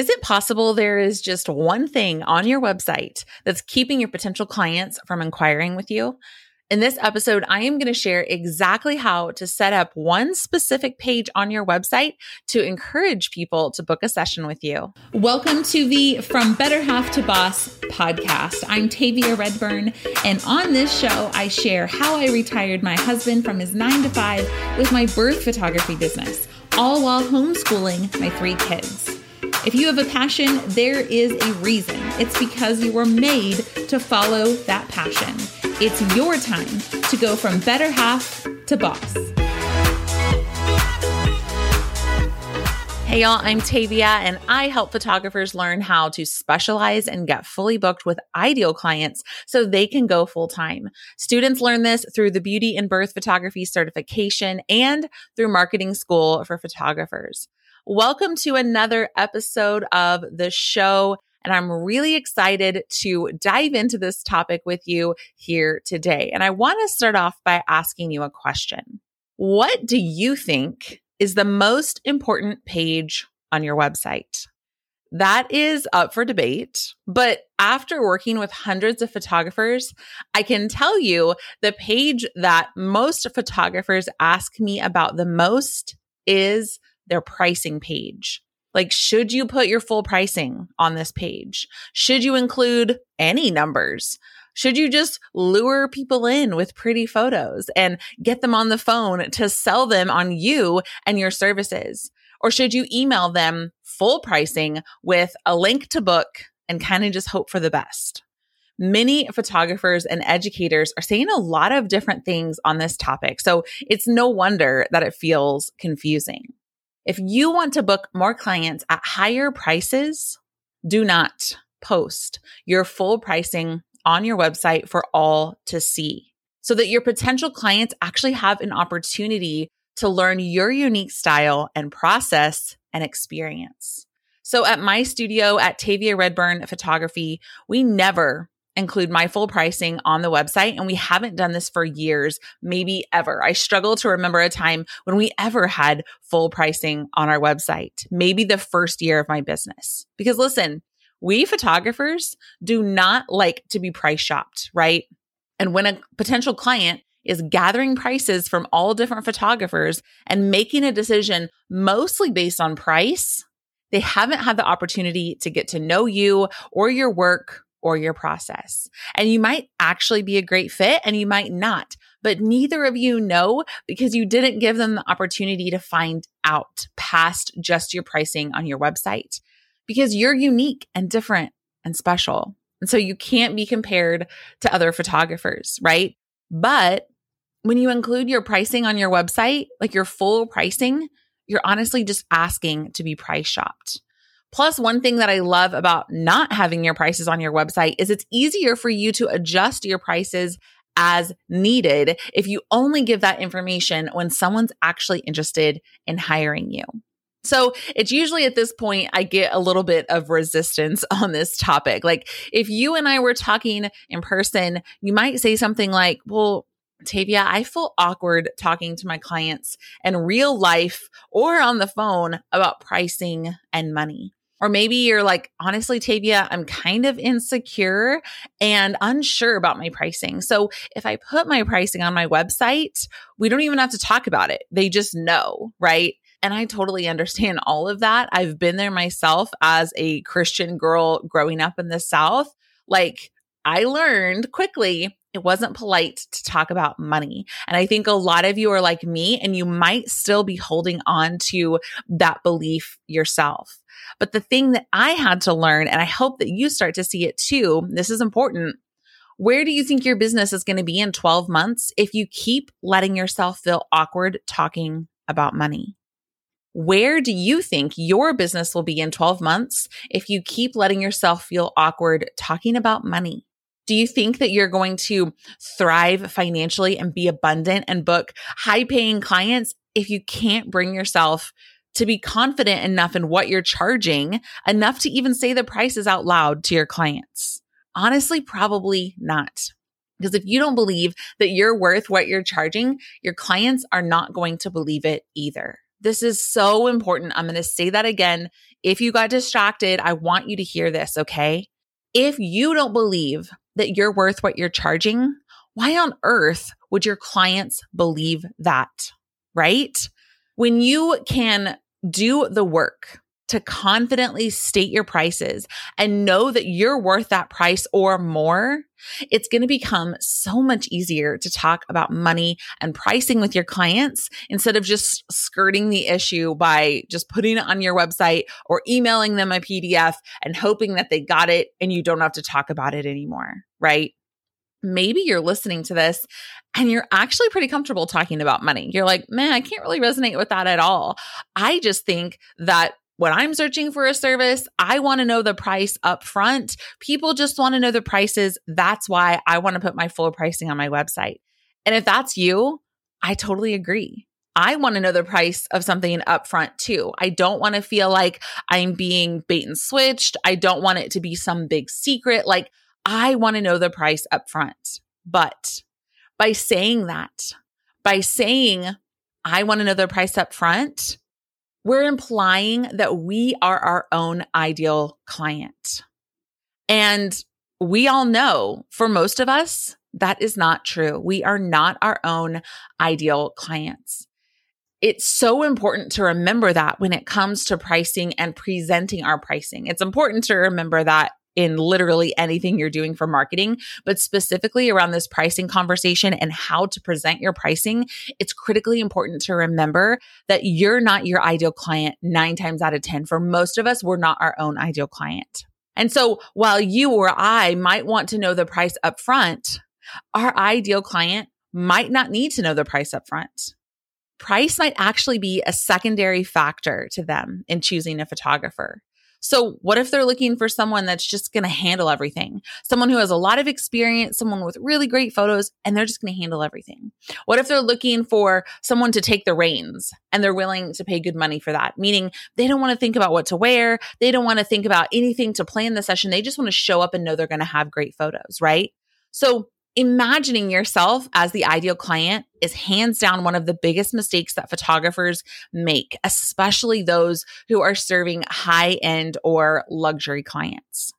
Is it possible there is just one thing on your website that's keeping your potential clients from inquiring with you? In this episode, I am going to share exactly how to set up one specific page on your website to encourage people to book a session with you. Welcome to the From Better Half to Boss podcast. I'm Tavia Redburn, and on this show, I share how I retired my husband from his nine to five with my birth photography business, all while homeschooling my three kids. If you have a passion, there is a reason. It's because you were made to follow that passion. It's your time to go from better half to boss. Hey, y'all, I'm Tavia, and I help photographers learn how to specialize and get fully booked with ideal clients so they can go full time. Students learn this through the Beauty and Birth Photography certification and through Marketing School for Photographers. Welcome to another episode of the show. And I'm really excited to dive into this topic with you here today. And I want to start off by asking you a question. What do you think is the most important page on your website? That is up for debate. But after working with hundreds of photographers, I can tell you the page that most photographers ask me about the most is their pricing page. Like, should you put your full pricing on this page? Should you include any numbers? Should you just lure people in with pretty photos and get them on the phone to sell them on you and your services? Or should you email them full pricing with a link to book and kind of just hope for the best? Many photographers and educators are saying a lot of different things on this topic. So it's no wonder that it feels confusing. If you want to book more clients at higher prices, do not post your full pricing on your website for all to see so that your potential clients actually have an opportunity to learn your unique style and process and experience. So at my studio at Tavia Redburn Photography, we never include my full pricing on the website. And we haven't done this for years, maybe ever. I struggle to remember a time when we ever had full pricing on our website, maybe the first year of my business. Because listen, we photographers do not like to be price shopped, right? And when a potential client is gathering prices from all different photographers and making a decision mostly based on price, they haven't had the opportunity to get to know you or your work or your process. And you might actually be a great fit and you might not, but neither of you know because you didn't give them the opportunity to find out past just your pricing on your website because you're unique and different and special. And so you can't be compared to other photographers, right? But when you include your pricing on your website, like your full pricing, you're honestly just asking to be price shopped. Plus, one thing that I love about not having your prices on your website is it's easier for you to adjust your prices as needed if you only give that information when someone's actually interested in hiring you. So it's usually at this point I get a little bit of resistance on this topic. Like if you and I were talking in person, you might say something like, well, Tavia, I feel awkward talking to my clients in real life or on the phone about pricing and money. Or maybe you're like, honestly, Tavia, I'm kind of insecure and unsure about my pricing. So if I put my pricing on my website, we don't even have to talk about it. They just know, right? And I totally understand all of that. I've been there myself as a Christian girl growing up in the South. Like, I learned quickly it wasn't polite to talk about money. And I think a lot of you are like me and you might still be holding on to that belief yourself. But the thing that I had to learn, and I hope that you start to see it too, this is important. Where do you think your business is going to be in 12 months if you keep letting yourself feel awkward talking about money? Where do you think your business will be in 12 months if you keep letting yourself feel awkward talking about money? Do you think that you're going to thrive financially and be abundant and book high paying clients if you can't bring yourself to be confident enough in what you're charging, enough to even say the prices out loud to your clients? Honestly, probably not. Because if you don't believe that you're worth what you're charging, your clients are not going to believe it either. This is so important. I'm going to say that again. if you got distracted, I want you to hear this, okay? If you don't believe that you're worth what you're charging, why on earth would your clients believe that? Right? When you can do the work to confidently state your prices and know that you're worth that price or more, it's going to become so much easier to talk about money and pricing with your clients instead of just skirting the issue by just putting it on your website or emailing them a PDF and hoping that they got it and you don't have to talk about it anymore, right? Maybe you're listening to this and you're actually pretty comfortable talking about money. You're like, man, I can't really resonate with that at all. I just think that when I'm searching for a service, I want to know the price up front. People just want to know the prices. That's why I want to put my full pricing on my website. And if that's you, I totally agree. I want to know the price of something up front too. I don't want to feel like I'm being bait and switched. I don't want it to be some big secret. Like I want to know the price up front. But by saying that, by saying I want to know the price up front, we're implying that we are our own ideal client. And we all know for most of us, that is not true. We are not our own ideal clients. It's so important to remember that when it comes to pricing and presenting our pricing. It's important to remember that in literally anything you're doing for marketing, but specifically around this pricing conversation and how to present your pricing, it's critically important to remember that you're not your ideal client nine times out of 10. For most of us, we're not our own ideal client. And so while you or I might want to know the price up front, our ideal client might not need to know the price up front. Price might actually be a secondary factor to them in choosing a photographer. So, what if they're looking for someone that's just going to handle everything? Someone who has a lot of experience, someone with really great photos, and they're just going to handle everything. What if they're looking for someone to take the reins and they're willing to pay good money for that? Meaning they don't want to think about what to wear. They don't want to think about anything to plan the session. They just want to show up and know they're going to have great photos, right? So, imagining yourself as the ideal client is hands down one of the biggest mistakes that photographers make, especially those who are serving high end or luxury clients.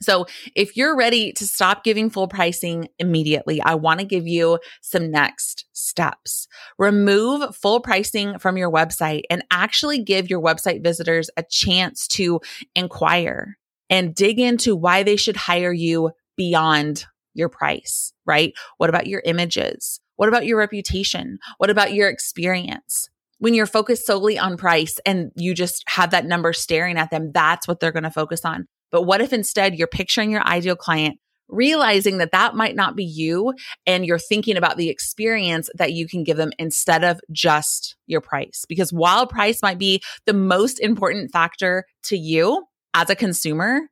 So, if you're ready to stop giving full pricing immediately, I want to give you some next steps. Remove full pricing from your website and actually give your website visitors a chance to inquire and dig into why they should hire you beyond your price, right? What about your images? What about your reputation? What about your experience? When you're focused solely on price and you just have that number staring at them, that's what they're going to focus on. But what if instead you're picturing your ideal client, realizing that that might not be you and you're thinking about the experience that you can give them instead of just your price? Because while price might be the most important factor to you as a consumer,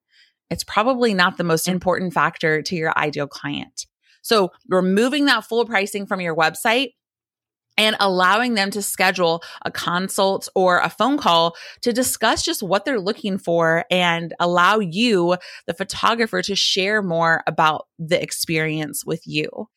it's probably not the most important factor to your ideal client. So removing that full pricing from your website and allowing them to schedule a consult or a phone call to discuss just what they're looking for and allow you, the photographer, to share more about the experience with you.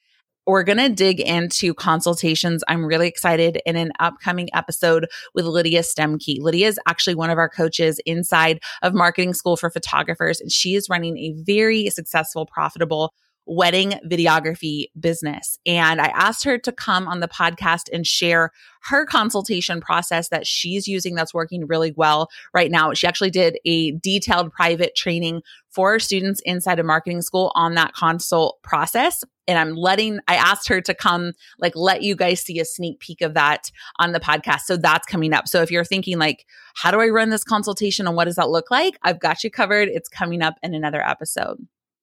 We're going to dig into consultations. I'm really excited in an upcoming episode with Lydia Stemke. Lydia is actually one of our coaches inside of Marketing School for Photographers, and she is running a very successful, profitable wedding videography business. And I asked her to come on the podcast and share her consultation process that she's using that's working really well right now. She actually did a detailed private training for students inside of marketing school on that consult process. And I'm letting, I asked her to come, like, let you guys see a sneak peek of that on the podcast. So that's coming up. So if you're thinking, like, how do I run this consultation and what does that look like? I've got you covered. It's coming up in another episode.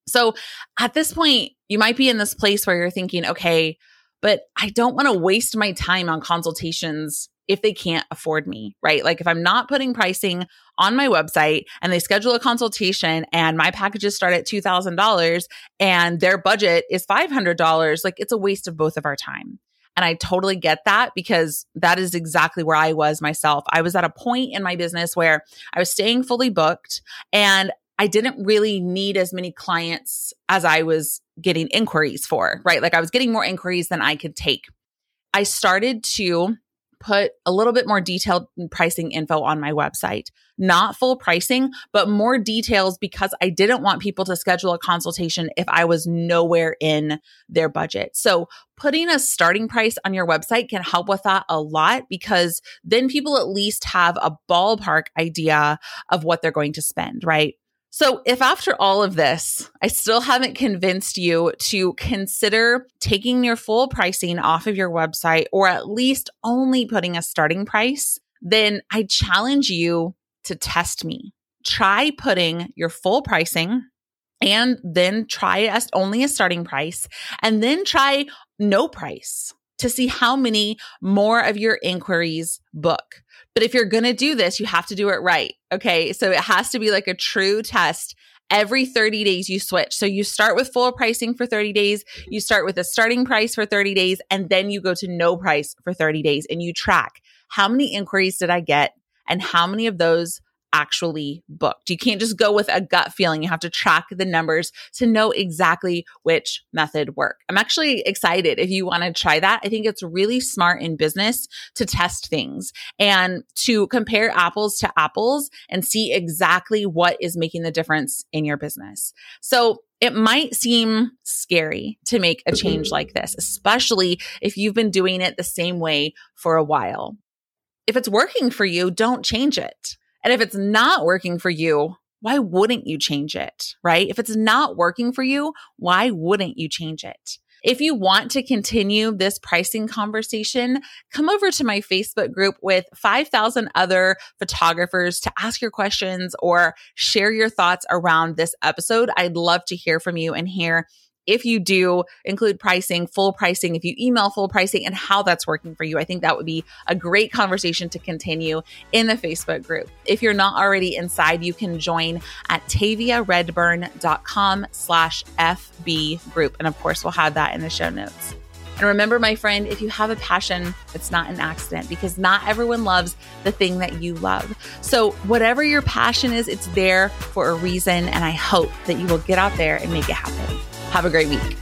So at this point, you might be in this place where you're thinking, okay, but I don't want to waste my time on consultations if they can't afford me, right? Like if I'm not putting pricing on my website and they schedule a consultation and my packages start at $2,000 and their budget is $500, like it's a waste of both of our time. And I totally get that because that is exactly where I was myself. I was at a point in my business where I was staying fully booked and I didn't really need as many clients as I was getting inquiries for, right? Like I was getting more inquiries than I could take. I started to put a little bit more detailed pricing info on my website not full pricing, but more details because I didn't want people to schedule a consultation if I was nowhere in their budget. So putting a starting price on your website can help with that a lot because then people at least have a ballpark idea of what they're going to spend, right? So, if after all of this, I still haven't convinced you to consider taking your full pricing off of your website or at least only putting a starting price, then I challenge you to test me. Try putting your full pricing and then try as only a starting price and then try no price to see how many more of your inquiries book. But if you're going to do this, you have to do it right. Okay. So it has to be like a true test. Every 30 days you switch. So you start with full pricing for 30 days. You start with a starting price for 30 days and then you go to no price for 30 days and you track how many inquiries did I get and how many of those actually booked. You can't just go with a gut feeling. You have to track the numbers to know exactly which method work. I'm actually excited if you want to try that. I think it's really smart in business to test things and to compare apples to apples and see exactly what is making the difference in your business. So it might seem scary to make a change like this, especially if you've been doing it the same way for a while. If it's working for you, don't change it. And if it's not working for you, why wouldn't you change it? Right? If it's not working for you, why wouldn't you change it? If you want to continue this pricing conversation, come over to my Facebook group with 5,000 other photographers to ask your questions or share your thoughts around this episode. I'd love to hear from you and hear if you do include pricing, full pricing, if you email full pricing and how that's working for you. I think that would be a great conversation to continue in the Facebook group. If you're not already inside, you can join at taviaredburn.com slash FB group. And of course, we'll have that in the show notes. And remember, my friend, if you have a passion, it's not an accident because not everyone loves the thing that you love. So, whatever your passion is, it's there for a reason. And I hope that you will get out there and make it happen. Have a great week.